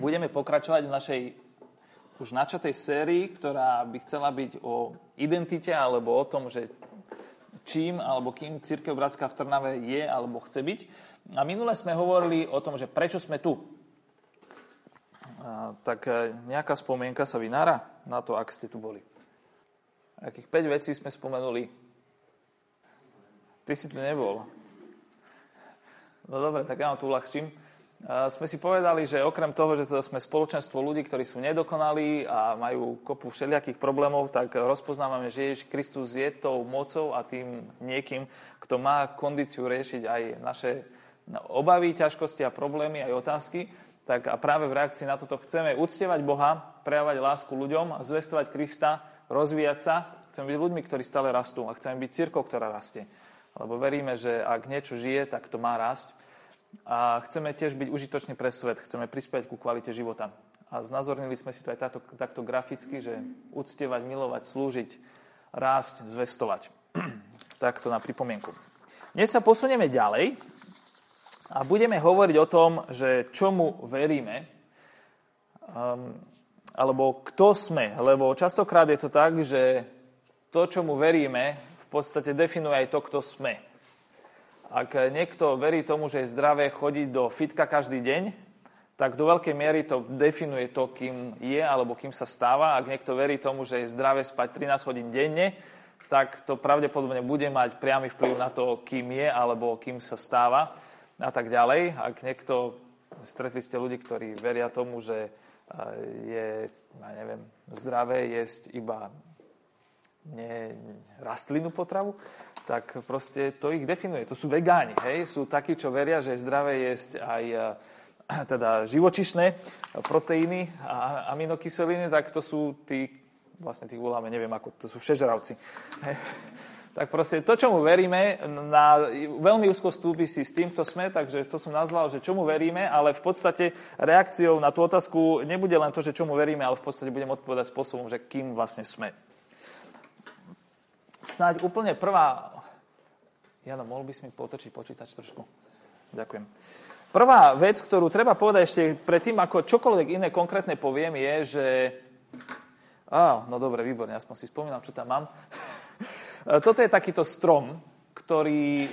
budeme pokračovať v našej už načatej sérii, ktorá by chcela byť o identite alebo o tom, že čím alebo kým Církev Bratská v Trnave je alebo chce byť. A minule sme hovorili o tom, že prečo sme tu. A, tak e, nejaká spomienka sa vynára na to, ak ste tu boli. Akých 5 vecí sme spomenuli. Ty si tu nebol. No dobre, tak ja vám tu uľahčím sme si povedali, že okrem toho, že teda sme spoločenstvo ľudí, ktorí sú nedokonalí a majú kopu všelijakých problémov, tak rozpoznávame, že Ježiš Kristus je tou mocou a tým niekým, kto má kondíciu riešiť aj naše obavy, ťažkosti a problémy, aj otázky. Tak a práve v reakcii na toto chceme uctievať Boha, prejavať lásku ľuďom, zvestovať Krista, rozvíjať sa. Chceme byť ľuďmi, ktorí stále rastú a chceme byť církou, ktorá rastie. Lebo veríme, že ak niečo žije, tak to má rásť a chceme tiež byť užitoční pre svet, chceme prispieť ku kvalite života. A znázornili sme si to aj táto, takto graficky, že uctievať, milovať, slúžiť, rásť, zvestovať. Takto na pripomienku. Dnes sa posunieme ďalej a budeme hovoriť o tom, že čomu veríme, um, alebo kto sme. Lebo častokrát je to tak, že to, čomu veríme, v podstate definuje aj to, kto sme. Ak niekto verí tomu, že je zdravé chodiť do fitka každý deň, tak do veľkej miery to definuje to, kým je alebo kým sa stáva. Ak niekto verí tomu, že je zdravé spať 13 hodín denne, tak to pravdepodobne bude mať priamy vplyv na to, kým je alebo kým sa stáva a tak ďalej. Ak niekto, stretli ste ľudí, ktorí veria tomu, že je, ja neviem, zdravé jesť iba nie, rastlinu potravu, tak proste to ich definuje. To sú vegáni, hej? Sú takí, čo veria, že je zdravé jesť aj eh, teda živočišné proteíny a aminokyseliny, tak to sú tí, vlastne tých voláme, neviem ako, to sú všežravci. Hej? Tak proste to, čomu veríme, na, veľmi úzko si s tým, kto sme, takže to som nazval, že čomu veríme, ale v podstate reakciou na tú otázku nebude len to, že čomu veríme, ale v podstate budem odpovedať spôsobom, že kým vlastne sme snáď úplne prvá... Jano, mohol by si mi potočiť počítač trošku? Ďakujem. Prvá vec, ktorú treba povedať ešte predtým, ako čokoľvek iné konkrétne poviem, je, že... Á, no dobre, výborne, aspoň si spomínam, čo tam mám. Toto je takýto strom, ktorý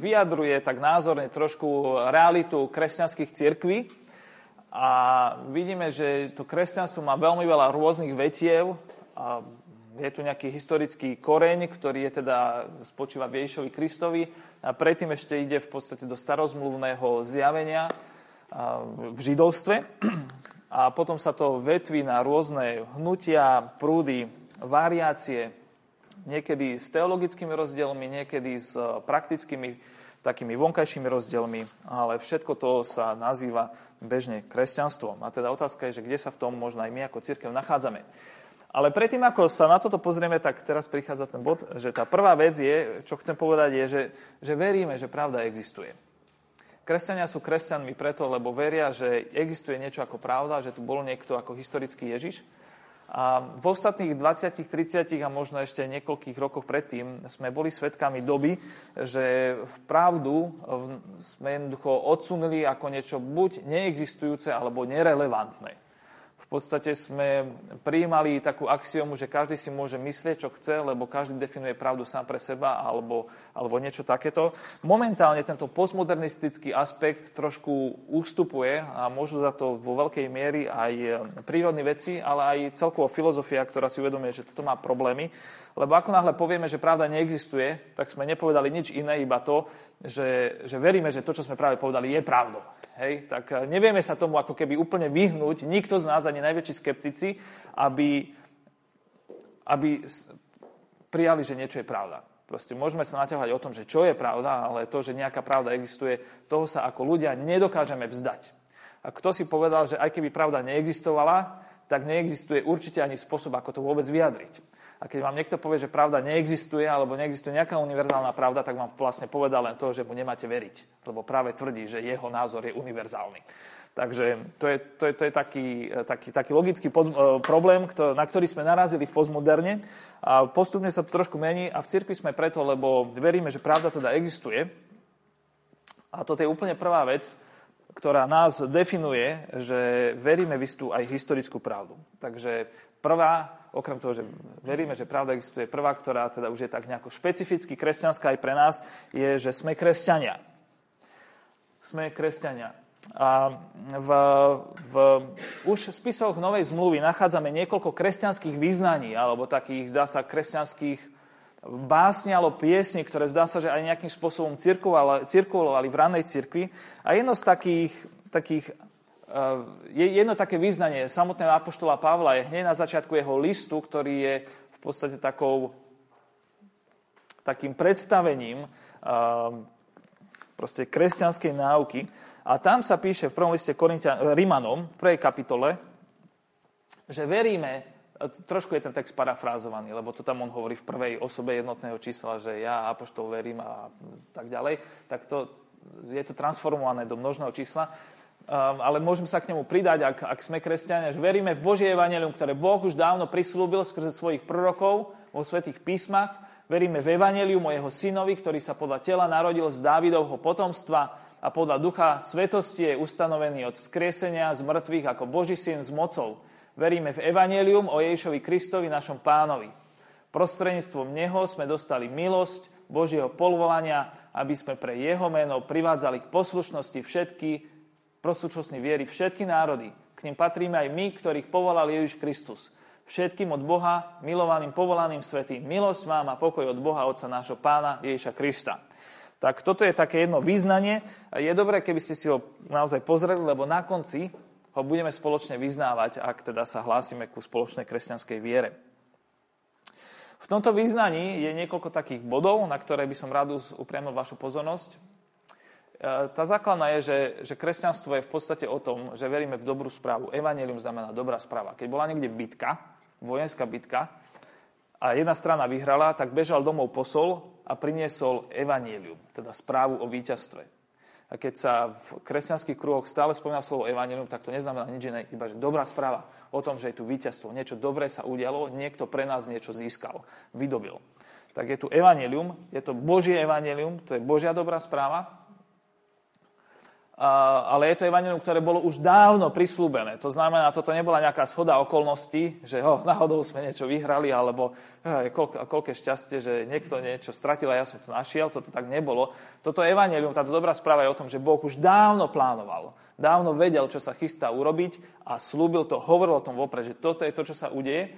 vyjadruje tak názorne trošku realitu kresťanských cirkví. A vidíme, že to kresťanstvo má veľmi veľa rôznych vetiev. A je tu nejaký historický koreň, ktorý je teda spočíva v Ježišovi Kristovi a predtým ešte ide v podstate do starozmluvného zjavenia v židovstve a potom sa to vetví na rôzne hnutia, prúdy, variácie, niekedy s teologickými rozdielmi, niekedy s praktickými takými vonkajšími rozdielmi, ale všetko to sa nazýva bežne kresťanstvom. A teda otázka je, že kde sa v tom možno aj my ako církev nachádzame. Ale predtým, ako sa na toto pozrieme, tak teraz prichádza ten bod, že tá prvá vec je, čo chcem povedať, je, že, že veríme, že pravda existuje. Kresťania sú kresťanmi preto, lebo veria, že existuje niečo ako pravda, že tu bol niekto ako historický Ježiš. A v ostatných 20, 30 a možno ešte niekoľkých rokoch predtým sme boli svedkami doby, že v pravdu sme jednoducho odsunuli ako niečo buď neexistujúce alebo nerelevantné podstate sme prijímali takú axiomu, že každý si môže myslieť, čo chce, lebo každý definuje pravdu sám pre seba alebo, alebo niečo takéto. Momentálne tento postmodernistický aspekt trošku ústupuje a môžu za to vo veľkej miery aj prírodní veci, ale aj celkovo filozofia, ktorá si uvedomuje, že toto má problémy. Lebo ako náhle povieme, že pravda neexistuje, tak sme nepovedali nič iné, iba to, že, že veríme, že to, čo sme práve povedali, je pravdou. Hej? Tak eh, nevieme sa tomu ako keby úplne vyhnúť, nikto z nás, ani najväčší skeptici, aby, aby prijali, že niečo je pravda. Proste môžeme sa naťahovať o tom, že čo je pravda, ale to, že nejaká pravda existuje, toho sa ako ľudia nedokážeme vzdať. A kto si povedal, že aj keby pravda neexistovala, tak neexistuje určite ani spôsob, ako to vôbec vyjadriť. A keď vám niekto povie, že pravda neexistuje, alebo neexistuje nejaká univerzálna pravda, tak vám vlastne povedal len to, že mu nemáte veriť. Lebo práve tvrdí, že jeho názor je univerzálny. Takže to je, to je, to je taký, taký, taký logický pod, e, problém, kto, na ktorý sme narazili v postmoderne. A postupne sa to trošku mení a v cirkvi sme preto, lebo veríme, že pravda teda existuje. A toto je úplne prvá vec, ktorá nás definuje, že veríme v istú aj historickú pravdu. Takže prvá, okrem toho, že veríme, že pravda existuje, prvá, ktorá teda už je tak nejako špecificky kresťanská aj pre nás, je, že sme kresťania. Sme kresťania. A v, v už v spisoch Novej zmluvy nachádzame niekoľko kresťanských význaní, alebo takých, zdá sa, kresťanských básni alebo piesni, ktoré zdá sa, že aj nejakým spôsobom cirkulovali v ranej cirkvi. A jedno z takých, takých je jedno také význanie samotného apoštola Pavla je hneď na začiatku jeho listu, ktorý je v podstate takou, takým predstavením proste kresťanskej náuky. A tam sa píše v prvom liste Korintia, Rimanom, v prvej kapitole, že veríme trošku je ten text parafrázovaný, lebo to tam on hovorí v prvej osobe jednotného čísla, že ja apoštol verím a tak ďalej, tak to, je to transformované do množného čísla. Um, ale môžeme sa k nemu pridať, ak, ak sme kresťania, že veríme v Božie evanelium, ktoré Boh už dávno prislúbil skrze svojich prorokov vo svetých písmach. Veríme v evanelium o jeho synovi, ktorý sa podľa tela narodil z Dávidovho potomstva a podľa ducha svetosti je ustanovený od skriesenia z mŕtvych ako Boží syn s mocou Veríme v Evangelium o Ježišovi Kristovi, našom pánovi. Prostredníctvom Neho sme dostali milosť Božieho polvolania, aby sme pre Jeho meno privádzali k poslušnosti všetky, poslušnosti viery všetky národy. K ním patríme aj my, ktorých povolal Ježiš Kristus. Všetkým od Boha, milovaným, povolaným svetým. Milosť vám a pokoj od Boha, Otca nášho pána Ježiša Krista. Tak toto je také jedno význanie. Je dobré, keby ste si ho naozaj pozreli, lebo na konci ho budeme spoločne vyznávať, ak teda sa hlásime ku spoločnej kresťanskej viere. V tomto význaní je niekoľko takých bodov, na ktoré by som rád upriamil vašu pozornosť. E, tá základná je, že, že kresťanstvo je v podstate o tom, že veríme v dobrú správu. Evangelium znamená dobrá správa. Keď bola niekde bitka, vojenská bitka, a jedna strana vyhrala, tak bežal domov posol a priniesol evanielium, teda správu o víťazstve. A keď sa v kresťanských kruhoch stále spomína slovo evanelium, tak to neznamená nič iné, iba že dobrá správa o tom, že je tu víťazstvo, niečo dobré sa udialo, niekto pre nás niečo získal, vydobil. Tak je tu evanelium, je to Božie evanelium, to je Božia dobrá správa, ale je to evanelium, ktoré bolo už dávno prislúbené. To znamená, toto nebola nejaká schoda okolností, že ho, náhodou sme niečo vyhrali, alebo je koľko, koľké šťastie, že niekto niečo stratil a ja som to našiel. Toto tak nebolo. Toto evanelium, táto dobrá správa je o tom, že Boh už dávno plánoval. Dávno vedel, čo sa chystá urobiť a slúbil to, hovoril o tom vopred, že toto je to, čo sa udeje.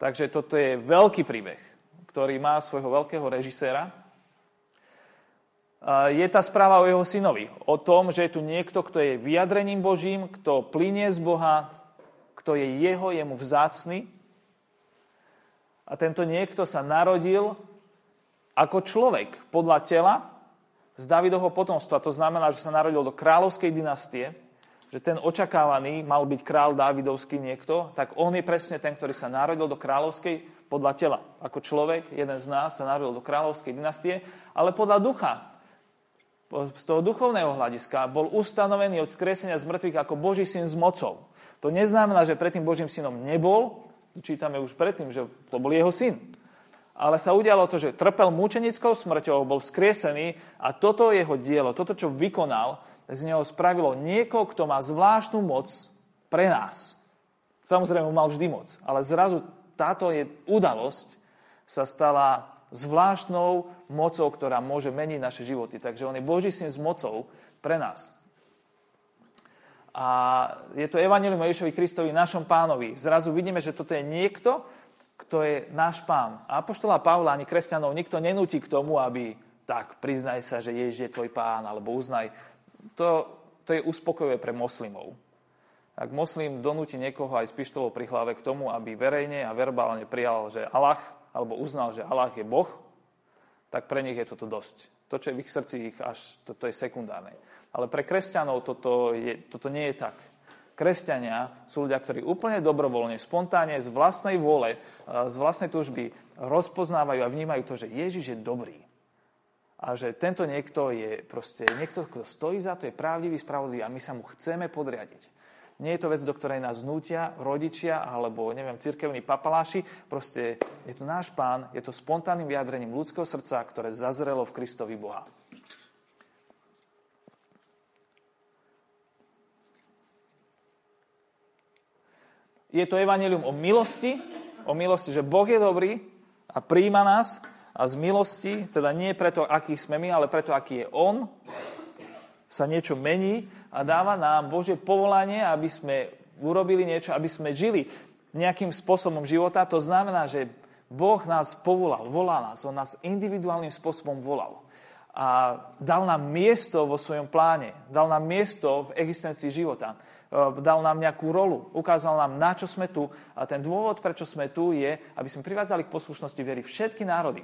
Takže toto je veľký príbeh, ktorý má svojho veľkého režiséra, je tá správa o jeho synovi. O tom, že je tu niekto, kto je vyjadrením Božím, kto plinie z Boha, kto je jeho, jemu vzácny. A tento niekto sa narodil ako človek podľa tela z Davidovho potomstva. To znamená, že sa narodil do kráľovskej dynastie, že ten očakávaný mal byť král Dávidovský niekto, tak on je presne ten, ktorý sa narodil do kráľovskej podľa tela. Ako človek, jeden z nás sa narodil do kráľovskej dynastie, ale podľa ducha z toho duchovného hľadiska bol ustanovený od skresenia z mŕtvych ako Boží syn s mocou. To neznamená, že predtým Božím synom nebol, čítame už predtým, že to bol jeho syn. Ale sa udialo to, že trpel mučenickou smrťou, bol skriesený a toto jeho dielo, toto, čo vykonal, z neho spravilo niekoho, kto má zvláštnu moc pre nás. Samozrejme, mal vždy moc, ale zrazu táto je udalosť sa stala zvláštnou mocou, ktorá môže meniť naše životy. Takže on je Boží syn s mocou pre nás. A je to Evangelium Ježišovi Kristovi, našom pánovi. Zrazu vidíme, že toto je niekto, kto je náš pán. A apoštola Pavla ani kresťanov nikto nenúti k tomu, aby tak, priznaj sa, že Ježiš je tvoj pán, alebo uznaj. To, to je uspokojivé pre moslimov. Ak moslim donúti niekoho aj s pištolou pri hlave k tomu, aby verejne a verbálne prijal, že Allah alebo uznal, že Allah je Boh, tak pre nich je toto dosť. To, čo je v ich srdci, ich až, toto je sekundárne. Ale pre kresťanov toto, je, toto nie je tak. Kresťania sú ľudia, ktorí úplne dobrovoľne, spontánne, z vlastnej vôle, z vlastnej túžby rozpoznávajú a vnímajú to, že Ježiš je dobrý. A že tento niekto je proste, niekto, kto stojí za to, je pravdivý, spravodlivý a my sa mu chceme podriadiť. Nie je to vec, do ktorej nás nutia rodičia alebo, neviem, cirkevní papaláši. Proste je to náš pán, je to spontánnym vyjadrením ľudského srdca, ktoré zazrelo v Kristovi Boha. Je to evanelium o milosti, o milosti, že Boh je dobrý a príjma nás a z milosti, teda nie preto, aký sme my, ale preto, aký je On, sa niečo mení a dáva nám Bože povolanie, aby sme urobili niečo, aby sme žili nejakým spôsobom života. To znamená, že Boh nás povolal, volá nás, On nás individuálnym spôsobom volal. A dal nám miesto vo svojom pláne, dal nám miesto v existencii života, e, dal nám nejakú rolu, ukázal nám, na čo sme tu. A ten dôvod, prečo sme tu, je, aby sme privádzali k poslušnosti viery všetky národy.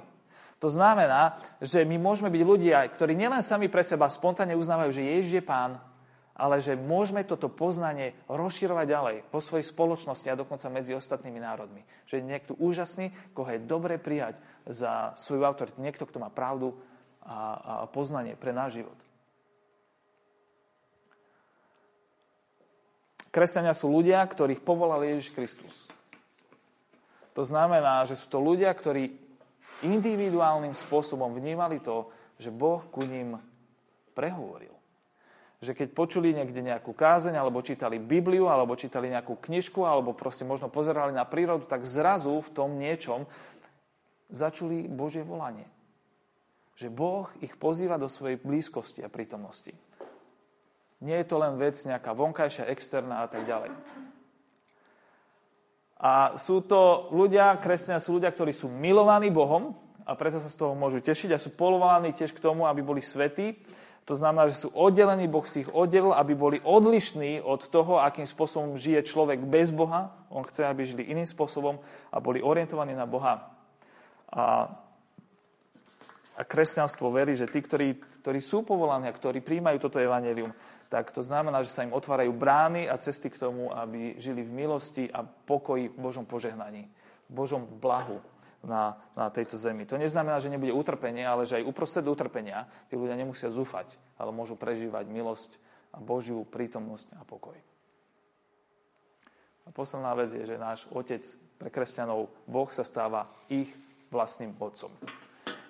To znamená, že my môžeme byť ľudia, ktorí nielen sami pre seba spontánne uznávajú, že Ježiš je pán, ale že môžeme toto poznanie rozširovať ďalej po svojej spoločnosti a dokonca medzi ostatnými národmi. Že niekto úžasný, koho je dobre prijať za svoju autoritu. Niekto, kto má pravdu a, a poznanie pre náš život. Kresťania sú ľudia, ktorých povolal Ježiš Kristus. To znamená, že sú to ľudia, ktorí individuálnym spôsobom vnímali to, že Boh ku ním prehovoril. Že keď počuli niekde nejakú kázeň, alebo čítali Bibliu, alebo čítali nejakú knižku, alebo proste možno pozerali na prírodu, tak zrazu v tom niečom začuli Božie volanie. Že Boh ich pozýva do svojej blízkosti a prítomnosti. Nie je to len vec nejaká vonkajšia, externá a tak ďalej. A sú to ľudia, kresťania sú ľudia, ktorí sú milovaní Bohom a preto sa z toho môžu tešiť a sú polovaní tiež k tomu, aby boli svetí. To znamená, že sú oddelení, Boh si ich oddelil, aby boli odlišní od toho, akým spôsobom žije človek bez Boha. On chce, aby žili iným spôsobom a boli orientovaní na Boha. A, a kresťanstvo verí, že tí, ktorí, ktorí sú povolaní a ktorí príjmajú toto evanelium, tak to znamená, že sa im otvárajú brány a cesty k tomu, aby žili v milosti a pokoji v Božom požehnaní, v Božom blahu na, na tejto zemi. To neznamená, že nebude utrpenie, ale že aj uprostred utrpenia tí ľudia nemusia zúfať, ale môžu prežívať milosť a Božiu prítomnosť a pokoj. A posledná vec je, že náš Otec pre kresťanov, Boh sa stáva ich vlastným otcom.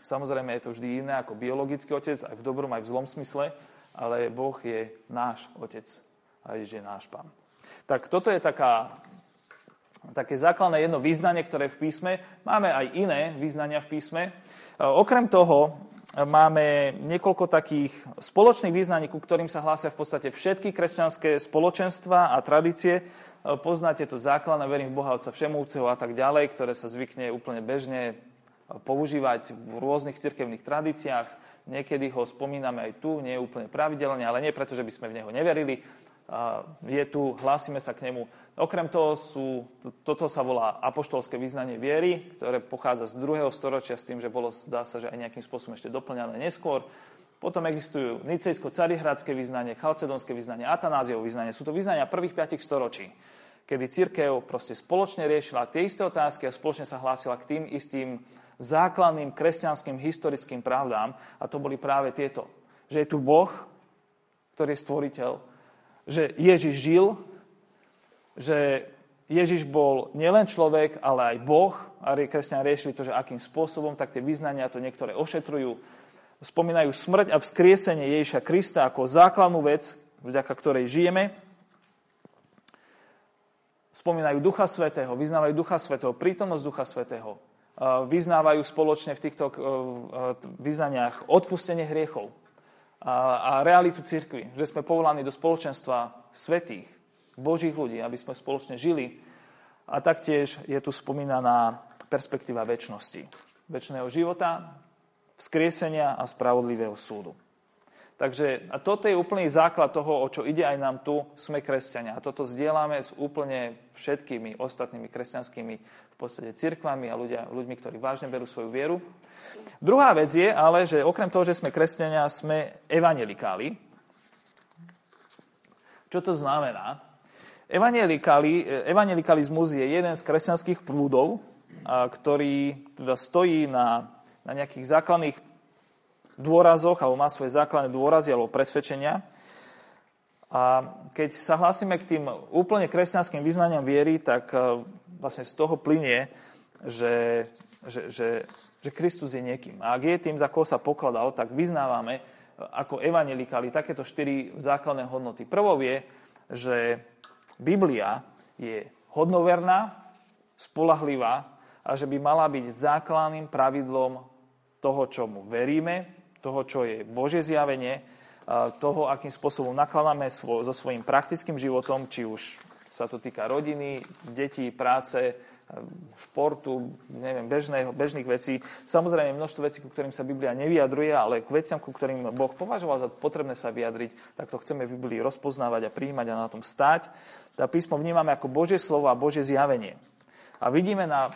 Samozrejme je to vždy iné ako biologický otec, aj v dobrom, aj v zlom smysle, ale Boh je náš Otec a Ježiš je náš Pán. Tak toto je taká, také základné jedno význanie, ktoré je v písme. Máme aj iné význania v písme. E, okrem toho máme niekoľko takých spoločných význaní, ku ktorým sa hlásia v podstate všetky kresťanské spoločenstva a tradície. E, poznáte to základné, verím v Boha Otca Všemúceho a tak ďalej, ktoré sa zvykne úplne bežne používať v rôznych cirkevných tradíciách Niekedy ho spomíname aj tu, nie je úplne pravidelne, ale nie preto, že by sme v neho neverili. Je tu, hlásime sa k nemu. Okrem toho sú, toto sa volá apoštolské vyznanie viery, ktoré pochádza z druhého storočia s tým, že bolo, zdá sa, že aj nejakým spôsobom ešte doplňané neskôr. Potom existujú nicejsko-carihradské vyznanie, chalcedonské vyznanie, atanáziovo vyznanie. Sú to vyznania prvých 5 storočí, kedy církev proste spoločne riešila tie isté otázky a spoločne sa hlásila k tým istým základným kresťanským historickým pravdám a to boli práve tieto. Že je tu Boh, ktorý je stvoriteľ, že Ježiš žil, že Ježiš bol nielen človek, ale aj Boh a kresťania riešili to, že akým spôsobom, tak tie vyznania to niektoré ošetrujú. Spomínajú smrť a vzkriesenie Ježiša Krista ako základnú vec, vďaka ktorej žijeme. Spomínajú Ducha Svetého, vyznávajú Ducha Svetého, prítomnosť Ducha Svetého, vyznávajú spoločne v týchto vyznaniach odpustenie hriechov a, realitu cirkvi, že sme povolaní do spoločenstva svetých, božích ľudí, aby sme spoločne žili. A taktiež je tu spomínaná perspektíva väčšnosti, väčšného života, vzkriesenia a spravodlivého súdu. Takže a toto je úplný základ toho, o čo ide aj nám tu, sme kresťania. A toto zdieľame s úplne všetkými ostatnými kresťanskými v podstate cirkvami a ľudia, ľuďmi, ktorí vážne berú svoju vieru. Druhá vec je ale, že okrem toho, že sme kresťania, sme evangelikáli. Čo to znamená? Evangelikalizmus je jeden z kresťanských prúdov, ktorý teda stojí na, na nejakých základných dôrazoch, alebo má svoje základné dôrazy alebo presvedčenia. A keď sa hlásime k tým úplne kresťanským vyznaniam viery, tak e, vlastne z toho plinie, že, že, že, že Kristus je niekým. A ak je tým, za koho sa pokladal, tak vyznávame e, ako evangelikáli takéto štyri základné hodnoty. Prvou je, že Biblia je hodnoverná, spolahlivá a že by mala byť základným pravidlom toho, čo mu veríme, toho, čo je Božie zjavenie, toho, akým spôsobom nakladáme so svojím praktickým životom, či už sa to týka rodiny, detí, práce, športu, neviem, bežného, bežných vecí. Samozrejme množstvo vecí, ku ktorým sa Biblia nevyjadruje, ale k veciam, ku ktorým Boh považoval za potrebné sa vyjadriť, tak to chceme v Biblii rozpoznávať a prijímať a na tom stáť. Tá písmo vnímame ako Božie slovo a Božie zjavenie. A vidíme na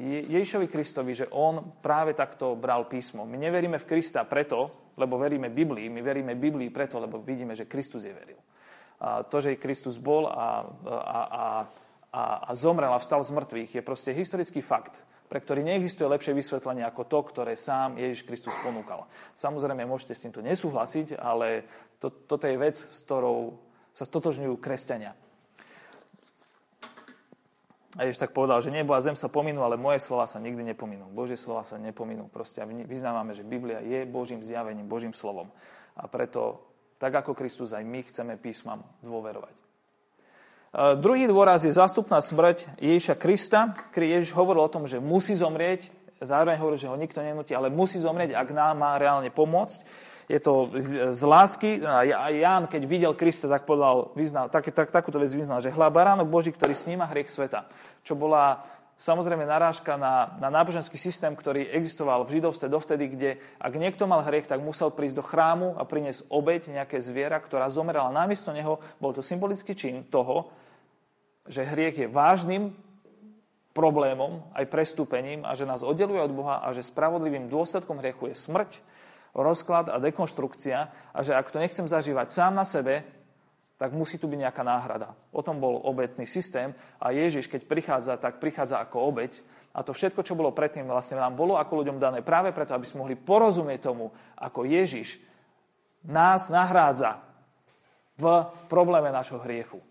Ježišovi Kristovi, že on práve takto bral písmo. My neveríme v Krista preto, lebo veríme Biblii, my veríme Biblii preto, lebo vidíme, že Kristus je veril. A to, že Kristus bol a, a, a a, a zomrel a vstal z mŕtvych, je proste historický fakt, pre ktorý neexistuje lepšie vysvetlenie ako to, ktoré sám Ježiš Kristus ponúkal. Samozrejme, môžete s týmto nesúhlasiť, ale to, toto je vec, s ktorou sa stotožňujú kresťania. A Ježiš tak povedal, že nebo a zem sa pominú, ale moje slova sa nikdy nepominú. Božie slova sa nepominú. Proste a vyznávame, že Biblia je Božím zjavením, Božím slovom. A preto, tak ako Kristus, aj my chceme písmam dôverovať. E, druhý dôraz je zástupná smrť Ježiša Krista, kedy Ježiš hovoril o tom, že musí zomrieť, zároveň hovoril, že ho nikto nenutí, ale musí zomrieť, ak nám má reálne pomôcť. Je to z, z lásky. A Ján, keď videl Krista, tak povedal, vyznal, tak, tak, takúto vec vyznal, že hľa baránok Boží, ktorý sníma hriech sveta. Čo bola samozrejme narážka na, na náboženský systém, ktorý existoval v židovstve dovtedy, kde ak niekto mal hriech, tak musel prísť do chrámu a priniesť obeď, nejaké zviera, ktorá zomerala namiesto neho. Bol to symbolický čin toho, že hriech je vážnym problémom, aj prestúpením a že nás oddeluje od Boha a že spravodlivým dôsledkom hriechu je smrť, rozklad a dekonštrukcia a že ak to nechcem zažívať sám na sebe, tak musí tu byť nejaká náhrada. O tom bol obetný systém a Ježiš, keď prichádza, tak prichádza ako obeť. A to všetko, čo bolo predtým, vlastne nám bolo ako ľuďom dané práve preto, aby sme mohli porozumieť tomu, ako Ježiš nás nahrádza v probléme našho hriechu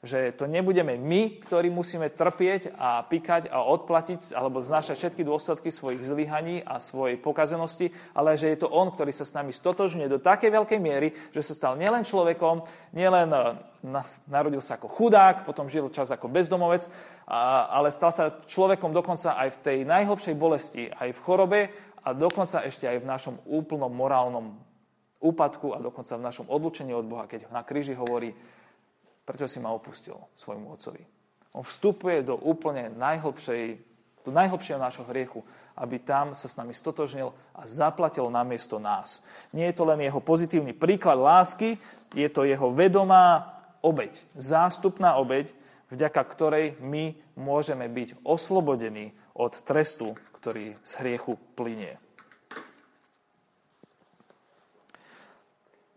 že to nebudeme my, ktorí musíme trpieť a pikať a odplatiť alebo znášať všetky dôsledky svojich zlyhaní a svojej pokazenosti, ale že je to On, ktorý sa s nami stotožňuje do takej veľkej miery, že sa stal nielen človekom, nielen eh, narodil sa ako chudák, potom žil čas ako bezdomovec, ale stal sa človekom dokonca aj v tej najhlbšej bolesti, aj v chorobe a dokonca ešte aj v našom úplnom morálnom úpadku a dokonca v našom odlučení od Boha, keď na kríži hovorí, prečo si ma opustil svojmu otcovi. On vstupuje do úplne najhlbšej, do najhlbšieho nášho hriechu, aby tam sa s nami stotožnil a zaplatil namiesto nás. Nie je to len jeho pozitívny príklad lásky, je to jeho vedomá obeď, zástupná obeď, vďaka ktorej my môžeme byť oslobodení od trestu, ktorý z hriechu plinie.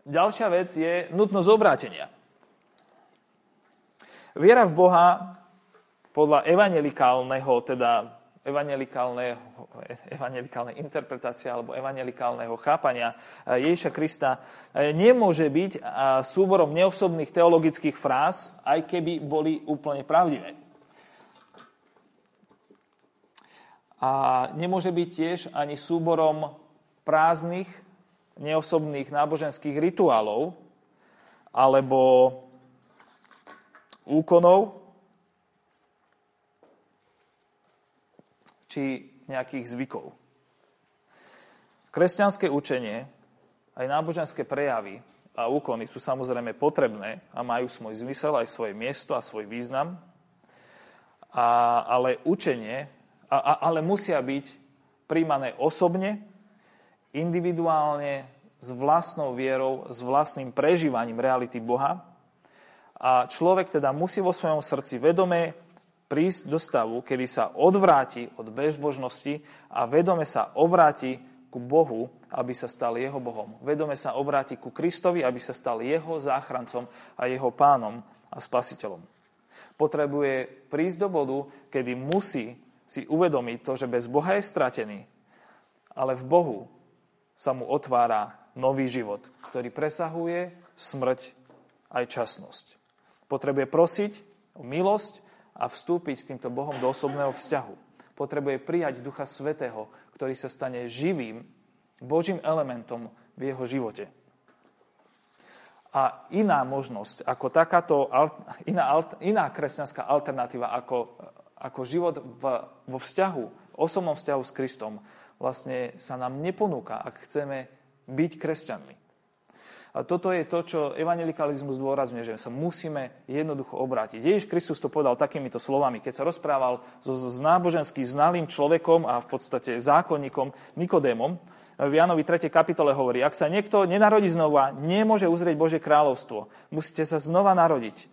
Ďalšia vec je nutnosť obrátenia. Viera v Boha podľa evangelikálneho, teda evangelikálnej interpretácie alebo evangelikálneho chápania eh, Ježiša Krista eh, nemôže byť eh, súborom neosobných teologických fráz, aj keby boli úplne pravdivé. A nemôže byť tiež ani súborom prázdnych, neosobných náboženských rituálov alebo úkonov či nejakých zvykov. Kresťanské učenie, aj náboženské prejavy a úkony sú samozrejme potrebné a majú svoj zmysel, aj svoje miesto a svoj význam, a, ale učenie, a, a, ale musia byť príjmané osobne, individuálne, s vlastnou vierou, s vlastným prežívaním reality Boha a človek teda musí vo svojom srdci vedome prísť do stavu, kedy sa odvráti od bezbožnosti a vedome sa obráti ku Bohu, aby sa stal jeho Bohom. Vedome sa obráti ku Kristovi, aby sa stal jeho záchrancom a jeho pánom a spasiteľom. Potrebuje prísť do bodu, kedy musí si uvedomiť to, že bez Boha je stratený, ale v Bohu sa mu otvára nový život, ktorý presahuje smrť aj časnosť. Potrebuje prosiť o milosť a vstúpiť s týmto Bohom do osobného vzťahu. Potrebuje prijať Ducha Svetého, ktorý sa stane živým Božím elementom v jeho živote. A iná možnosť, ako takáto iná, iná kresťanská alternatíva, ako, ako život v, vo vzťahu, osobnom vzťahu s Kristom, vlastne sa nám neponúka, ak chceme byť kresťanmi. A toto je to, čo evangelikalizmus zdôrazňuje, že sa musíme jednoducho obrátiť. Ježiš Kristus to povedal takýmito slovami, keď sa rozprával so, náboženský znalým človekom a v podstate zákonníkom Nikodémom. V Janovi 3. kapitole hovorí, ak sa niekto nenarodí znova, nemôže uzrieť Božie kráľovstvo. Musíte sa znova narodiť.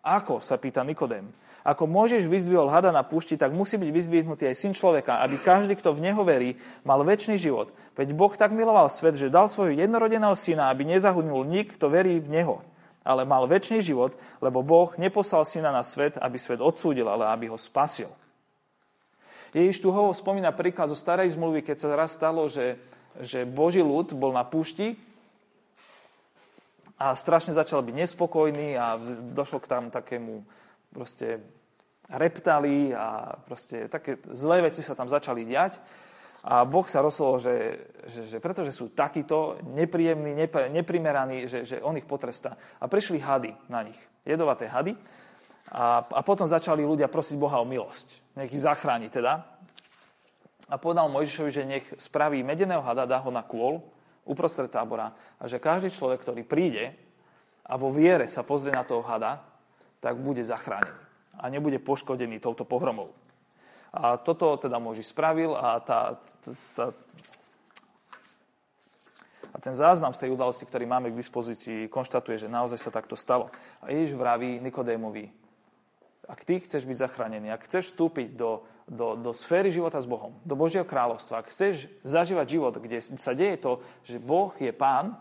Ako, sa pýta Nikodém. Ako môžeš vyzdvihol hada na púšti, tak musí byť vyzdvihnutý aj syn človeka, aby každý, kto v neho verí, mal väčší život. Veď Boh tak miloval svet, že dal svojho jednorodeného syna, aby nezahudnul nik, kto verí v neho. Ale mal väčší život, lebo Boh neposlal syna na svet, aby svet odsúdil, ale aby ho spasil. Ježiš tu ho spomína príklad zo starej zmluvy, keď sa raz stalo, že, že Boží ľud bol na púšti a strašne začal byť nespokojný a došlo k tam takému proste reptali a proste také zlé veci sa tam začali diať. A Boh sa rozhodol, že, že, že pretože sú takíto nepríjemní, neprimeraní, že, že on ich potrestá. A prišli hady na nich, jedovaté hady. A, a potom začali ľudia prosiť Boha o milosť. Nech ich zachráni teda. A povedal Mojžišovi, že nech spraví medeného hada, dá ho na kôl uprostred tábora a že každý človek, ktorý príde a vo viere sa pozrie na toho hada, tak bude zachránený a nebude poškodený touto pohromou. A toto teda Možiš spravil a, tá, tá, a ten záznam z tej udalosti, ktorý máme k dispozícii, konštatuje, že naozaj sa takto stalo. A Ježiš vraví Nikodémovi, ak ty chceš byť zachránený, ak chceš vstúpiť do, do, do sféry života s Bohom, do Božieho kráľovstva, ak chceš zažívať život, kde sa deje to, že Boh je pán,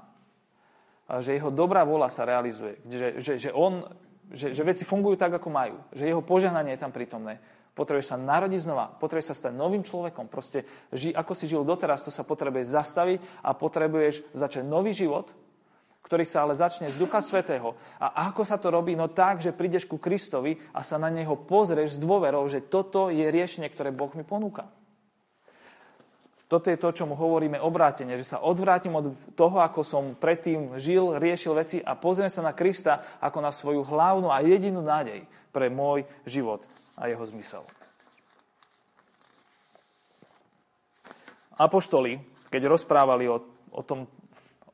a že jeho dobrá vola sa realizuje, že, že, že on že, že veci fungujú tak, ako majú, že jeho požehnanie je tam prítomné. Potrebuješ sa narodiť znova, potrebuješ sa stať novým človekom. Proste, ži, ako si žil doteraz, to sa potrebuje zastaviť a potrebuješ začať nový život, ktorý sa ale začne z Ducha Svetého. A ako sa to robí? No tak, že prídeš ku Kristovi a sa na neho pozrieš s dôverou, že toto je riešenie, ktoré Boh mi ponúka. Toto je to, čo mu hovoríme obrátenie, že sa odvrátim od toho, ako som predtým žil, riešil veci a pozriem sa na Krista ako na svoju hlavnú a jedinú nádej pre môj život a jeho zmysel. Apoštoli, keď rozprávali o, o, tom,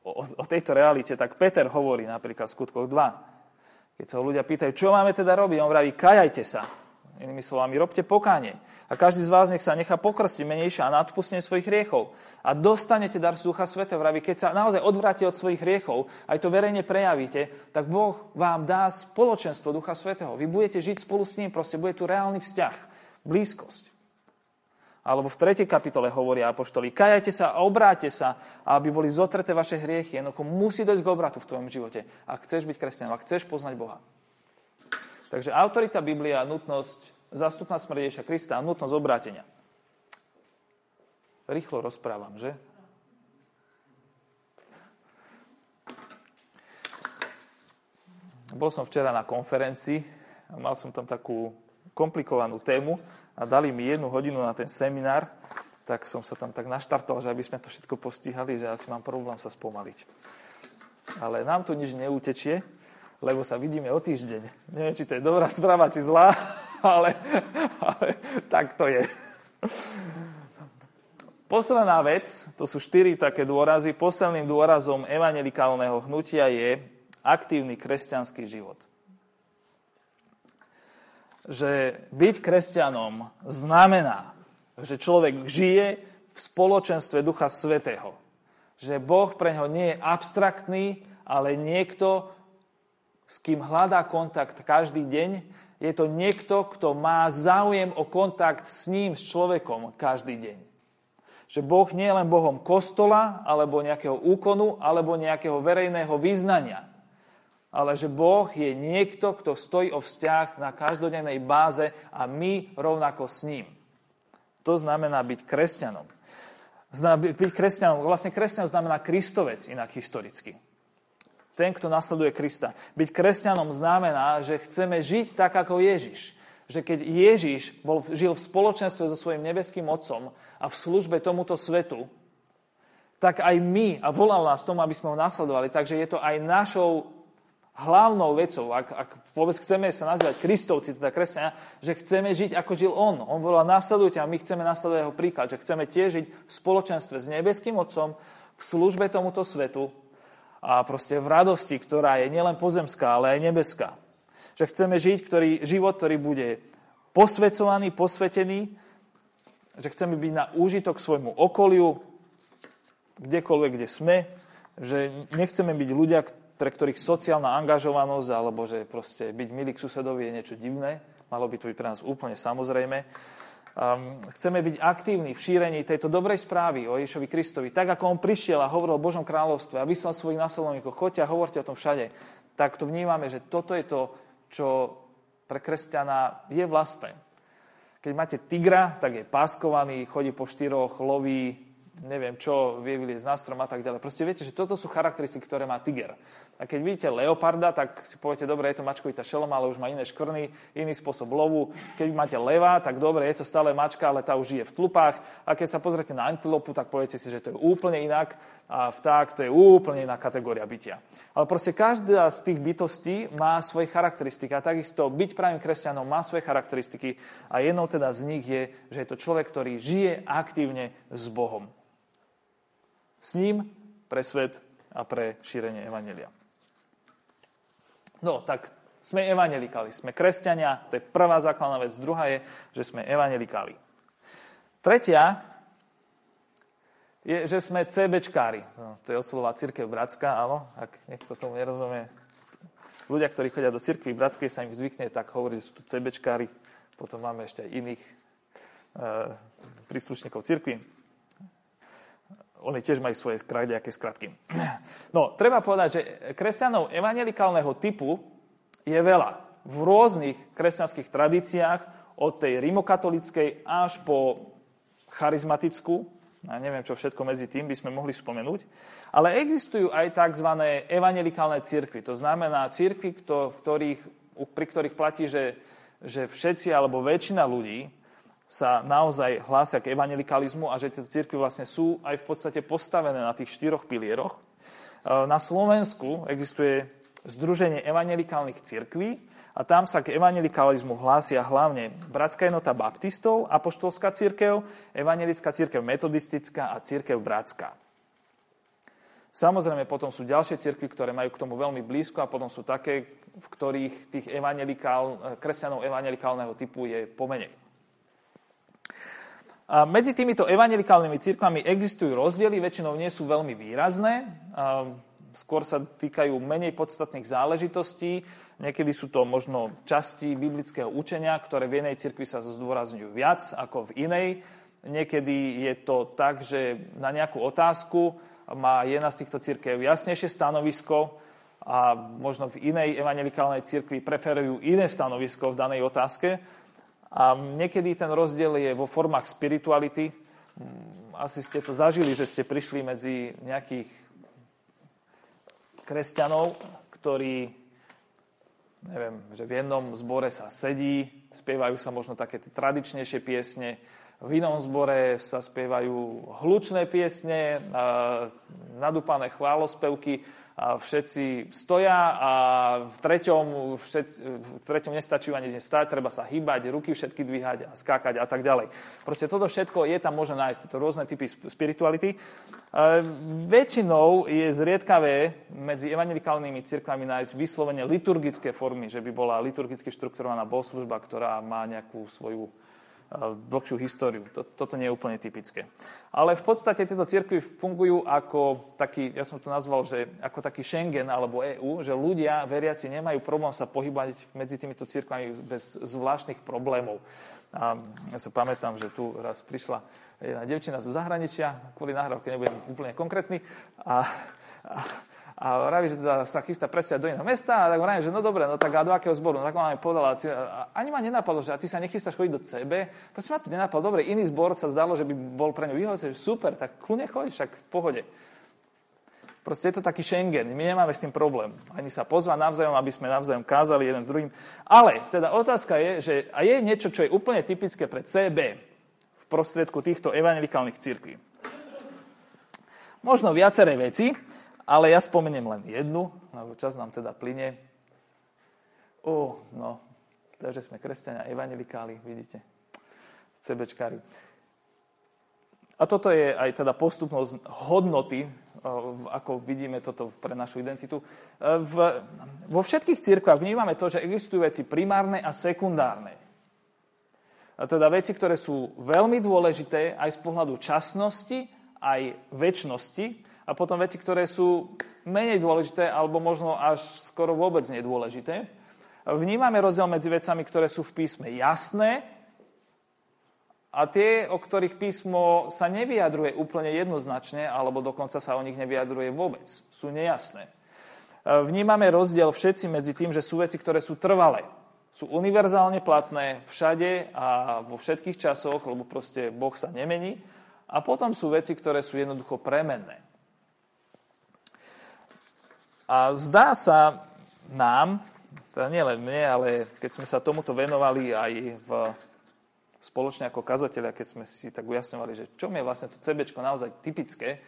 o, o tejto realite, tak Peter hovorí napríklad v skutkoch 2. Keď sa ho ľudia pýtajú, čo máme teda robiť, on vraví, kajajte sa. Inými slovami, robte pokánie. A každý z vás nech sa nechá pokrstiť menejšie a na svojich hriechov. A dostanete dar Ducha Svetého. Vraví, keď sa naozaj odvráte od svojich hriechov, aj to verejne prejavíte, tak Boh vám dá spoločenstvo Ducha Svetého. Vy budete žiť spolu s ním, proste bude tu reálny vzťah, blízkosť. Alebo v 3. kapitole hovoria apoštoli, kajajte sa a obráte sa, aby boli zotreté vaše hriechy. Jednoducho musí dojsť k obratu v tvojom živote. Ak chceš byť kresťanom, ak chceš poznať Boha. Takže autorita Biblia, nutnosť, zastupná smrť Krista a nutnosť obrátenia. Rýchlo rozprávam, že? Bol som včera na konferencii a mal som tam takú komplikovanú tému a dali mi jednu hodinu na ten seminár, tak som sa tam tak naštartoval, že aby sme to všetko postihali, že asi mám problém sa spomaliť. Ale nám tu nič neutečie, lebo sa vidíme o týždeň. Neviem, či to je dobrá správa, či zlá, ale, ale tak to je. Posledná vec, to sú štyri také dôrazy. Posledným dôrazom evangelikálneho hnutia je aktívny kresťanský život. Že byť kresťanom znamená, že človek žije v spoločenstve Ducha Svetého. Že Boh pre ňo nie je abstraktný, ale niekto, s kým hľadá kontakt každý deň, je to niekto, kto má záujem o kontakt s ním, s človekom každý deň. Že Boh nie je len Bohom kostola, alebo nejakého úkonu, alebo nejakého verejného vyznania. Ale že Boh je niekto, kto stojí o vzťah na každodennej báze a my rovnako s ním. To znamená byť kresťanom. Byť kresťanom, vlastne kresťan znamená kristovec, inak historicky ten, kto nasleduje Krista. Byť kresťanom znamená, že chceme žiť tak, ako Ježiš. Že keď Ježiš bol, žil v spoločenstve so svojím nebeským Otcom a v službe tomuto svetu, tak aj my, a volal nás tomu, aby sme ho nasledovali, takže je to aj našou hlavnou vecou, ak, ak vôbec chceme sa nazývať kristovci, teda kresťania, že chceme žiť ako žil on. On volá, následujte a my chceme nasledovať jeho príklad, že chceme tiež žiť v spoločenstve s nebeským Otcom, v službe tomuto svetu a proste v radosti, ktorá je nielen pozemská, ale aj nebeská. Že chceme žiť ktorý, život, ktorý bude posvecovaný, posvetený, že chceme byť na úžitok svojmu okoliu, kdekoľvek, kde sme, že nechceme byť ľudia, pre ktorých sociálna angažovanosť alebo že proste byť milý k susedovi je niečo divné. Malo by to byť pre nás úplne samozrejme. Um, chceme byť aktívni v šírení tejto dobrej správy o Ježovi Kristovi. Tak, ako on prišiel a hovoril o Božom kráľovstve a vyslal svojich nasledovníkov, choďte a hovorte o tom všade, tak to vnímame, že toto je to, čo pre kresťana je vlastné. Keď máte tigra, tak je páskovaný, chodí po štyroch, loví, neviem čo, vie vyliezť na strom a tak ďalej. Proste viete, že toto sú charakteristiky, ktoré má tiger. A keď vidíte leoparda, tak si poviete, dobre, je to mačkovica šelom, ale už má iné škrny, iný spôsob lovu. Keď máte leva, tak dobre, je to stále mačka, ale tá už žije v tlupách. A keď sa pozrite na antilopu, tak poviete si, že to je úplne inak. A vták to je úplne iná kategória bytia. Ale proste každá z tých bytostí má svoje charakteristiky. A takisto byť pravým kresťanom má svoje charakteristiky. A jednou teda z nich je, že je to človek, ktorý žije aktívne s Bohom s ním pre svet a pre šírenie Evangelia. No, tak sme evangelikáli, sme kresťania, to je prvá základná vec. Druhá je, že sme evangelikáli. Tretia je, že sme CBčkári. No, to je od slova Církev Bratská, áno, ak niekto tomu nerozumie. Ľudia, ktorí chodia do Církvy Bratskej, sa im zvykne tak hovoriť, že sú tu CBčkári. Potom máme ešte aj iných e, príslušníkov Církvy oni tiež majú svoje nejaké skratky. No, treba povedať, že kresťanov evangelikálneho typu je veľa. V rôznych kresťanských tradíciách, od tej rimokatolickej až po charizmatickú, a neviem, čo všetko medzi tým by sme mohli spomenúť, ale existujú aj tzv. evangelikálne cirkvy. To znamená cirkvy, pri ktorých platí, že, že všetci alebo väčšina ľudí sa naozaj hlásia k evangelikalizmu a že tie církvy vlastne sú aj v podstate postavené na tých štyroch pilieroch. E, na Slovensku existuje Združenie evangelikálnych církví a tam sa k evangelikalizmu hlásia hlavne Bratská jednota baptistov, Apoštolská církev, Evangelická církev metodistická a církev Bratská. Samozrejme, potom sú ďalšie cirkvy, ktoré majú k tomu veľmi blízko a potom sú také, v ktorých tých evangelikál, kresťanov evangelikálneho typu je pomenej. Medzi týmito evangelikálnymi církvami existujú rozdiely, väčšinou nie sú veľmi výrazné, skôr sa týkajú menej podstatných záležitostí, niekedy sú to možno časti biblického učenia, ktoré v jednej cirkvi sa zdôrazňujú viac ako v inej. Niekedy je to tak, že na nejakú otázku má jedna z týchto církev jasnejšie stanovisko a možno v inej evangelikálnej cirkvi preferujú iné stanovisko v danej otázke. A niekedy ten rozdiel je vo formách spirituality. Mm, asi ste to zažili, že ste prišli medzi nejakých kresťanov, ktorí, neviem, že v jednom zbore sa sedí, spievajú sa možno také tradičnejšie piesne, v inom zbore sa spievajú hlučné piesne, nadúpané chválospevky a všetci stoja a v treťom, všetci, v treťom nestačí ani stať, treba sa hýbať, ruky všetky dvíhať a skákať a tak ďalej. Proste toto všetko je tam možné nájsť, tieto rôzne typy spirituality. E, väčšinou je zriedkavé medzi evangelikálnymi cirkvami nájsť vyslovene liturgické formy, že by bola liturgicky štrukturovaná bohoslužba, ktorá má nejakú svoju dlhšiu históriu. Toto nie je úplne typické. Ale v podstate tieto cirkvy fungujú ako taký, ja som to nazval, že ako taký Schengen alebo EU, že ľudia, veriaci, nemajú problém sa pohybať medzi týmito cirkvami bez zvláštnych problémov. A ja sa pamätám, že tu raz prišla jedna devčina zo zahraničia, kvôli nahrávke nebudem úplne konkrétny, a, a a vraví, že teda sa chystá presiať do iného mesta a tak vravím, že no dobre, no tak a do akého zboru? No tak ona mi povedala, ani ma nenapadlo, že a ty sa nechystáš chodiť do CB. Prosím ma to nenapadlo, dobre, iný zbor sa zdalo, že by bol pre ňu vyhovujúci, super, tak kľudne choď, však v pohode. Proste je to taký Schengen, my nemáme s tým problém. Ani sa pozva navzájom, aby sme navzájom kázali jeden druhým. Ale teda otázka je, že a je niečo, čo je úplne typické pre CB v prostriedku týchto evangelikálnych církví. Možno viaceré veci, ale ja spomeniem len jednu, lebo čas nám teda plyne. Ó, no, takže sme kresťania, evanelikáli, vidíte, CBčkári. A toto je aj teda postupnosť hodnoty, ako vidíme toto pre našu identitu. V, vo všetkých cirkvách vnímame to, že existujú veci primárne a sekundárne. A teda veci, ktoré sú veľmi dôležité aj z pohľadu časnosti, aj väčšnosti, a potom veci, ktoré sú menej dôležité, alebo možno až skoro vôbec nedôležité. Vnímame rozdiel medzi vecami, ktoré sú v písme jasné a tie, o ktorých písmo sa nevyjadruje úplne jednoznačne, alebo dokonca sa o nich nevyjadruje vôbec, sú nejasné. Vnímame rozdiel všetci medzi tým, že sú veci, ktoré sú trvalé. Sú univerzálne platné všade a vo všetkých časoch, lebo proste Boh sa nemení. A potom sú veci, ktoré sú jednoducho premenné. A zdá sa nám, teda nielen mne, ale keď sme sa tomuto venovali aj v spoločne ako kazatelia, keď sme si tak ujasňovali, že čo je vlastne to CB naozaj typické,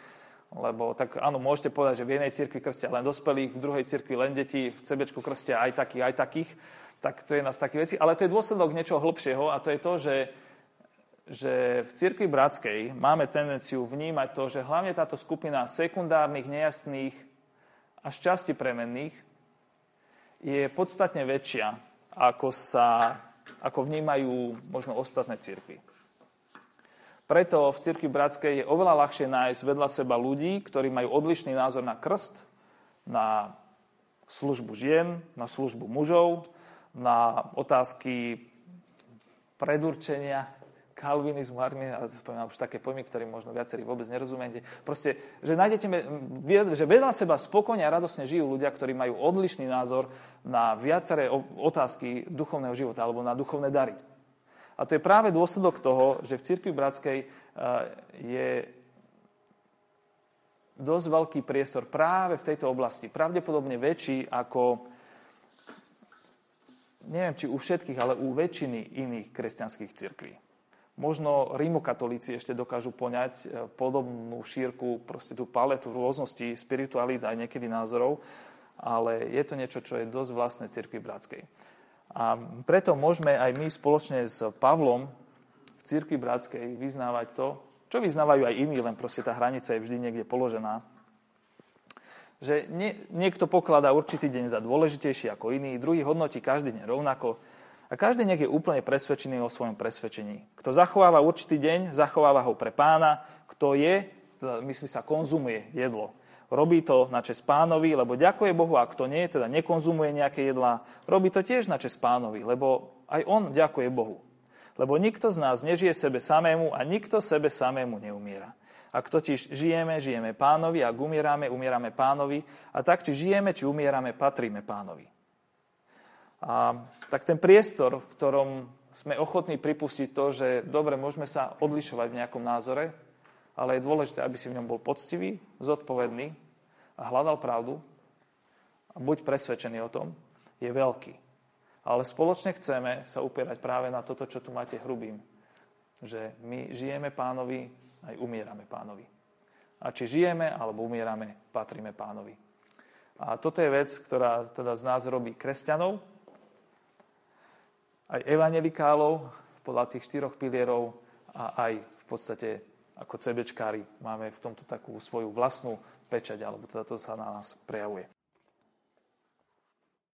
lebo tak áno, môžete povedať, že v jednej cirkvi krstia len dospelých, v druhej cirkvi len deti, v CB krstia aj takých, aj takých, tak to je nás takých vecí. Ale to je dôsledok niečoho hlbšieho a to je to, že, že v cirkvi bratskej máme tendenciu vnímať to, že hlavne táto skupina sekundárnych, nejasných a šťastie premenných je podstatne väčšia, ako sa ako vnímajú možno ostatné cirkvy. Preto v cirkvi bratskej je oveľa ľahšie nájsť vedľa seba ľudí, ktorí majú odlišný názor na krst, na službu žien, na službu mužov, na otázky predurčenia, kalvinizmu, arminizmu, ale spomínam už také pojmy, ktoré možno viacerí vôbec nerozumiete. Proste, že nájdete, že vedľa seba spokojne a radosne žijú ľudia, ktorí majú odlišný názor na viaceré otázky duchovného života alebo na duchovné dary. A to je práve dôsledok toho, že v cirkvi bratskej eh, je dosť veľký priestor práve v tejto oblasti. Pravdepodobne väčší ako, neviem či u všetkých, ale u väčšiny iných kresťanských cirkví. Možno rímokatolíci ešte dokážu poňať e, podobnú šírku, proste tú paletu rôznosti spiritualít aj niekedy názorov, ale je to niečo, čo je dosť vlastné cirkvi bratskej. A preto môžeme aj my spoločne s Pavlom v cirkvi bratskej vyznávať to, čo vyznávajú aj iní, len proste tá hranica je vždy niekde položená. Že nie, niekto pokladá určitý deň za dôležitejší ako iný, druhý hodnotí každý deň rovnako, a každý nech je úplne presvedčený o svojom presvedčení. Kto zachováva určitý deň, zachováva ho pre pána. Kto je, myslí sa, konzumuje jedlo. Robí to na čest pánovi, lebo ďakuje Bohu, a kto nie, teda nekonzumuje nejaké jedlá, robí to tiež na čest pánovi, lebo aj on ďakuje Bohu. Lebo nikto z nás nežije sebe samému a nikto sebe samému neumiera. Ak totiž žijeme, žijeme pánovi, ak umierame, umierame pánovi a tak, či žijeme, či umierame, patríme pánovi. A tak ten priestor, v ktorom sme ochotní pripustiť to, že dobre, môžeme sa odlišovať v nejakom názore, ale je dôležité, aby si v ňom bol poctivý, zodpovedný a hľadal pravdu a buď presvedčený o tom, je veľký. Ale spoločne chceme sa upierať práve na toto, čo tu máte hrubým. Že my žijeme pánovi, aj umierame pánovi. A či žijeme alebo umierame, patríme pánovi. A toto je vec, ktorá teda z nás robí kresťanov, aj evangelikálov podľa tých štyroch pilierov a aj v podstate ako CBčkári máme v tomto takú svoju vlastnú pečať, alebo teda to sa na nás prejavuje.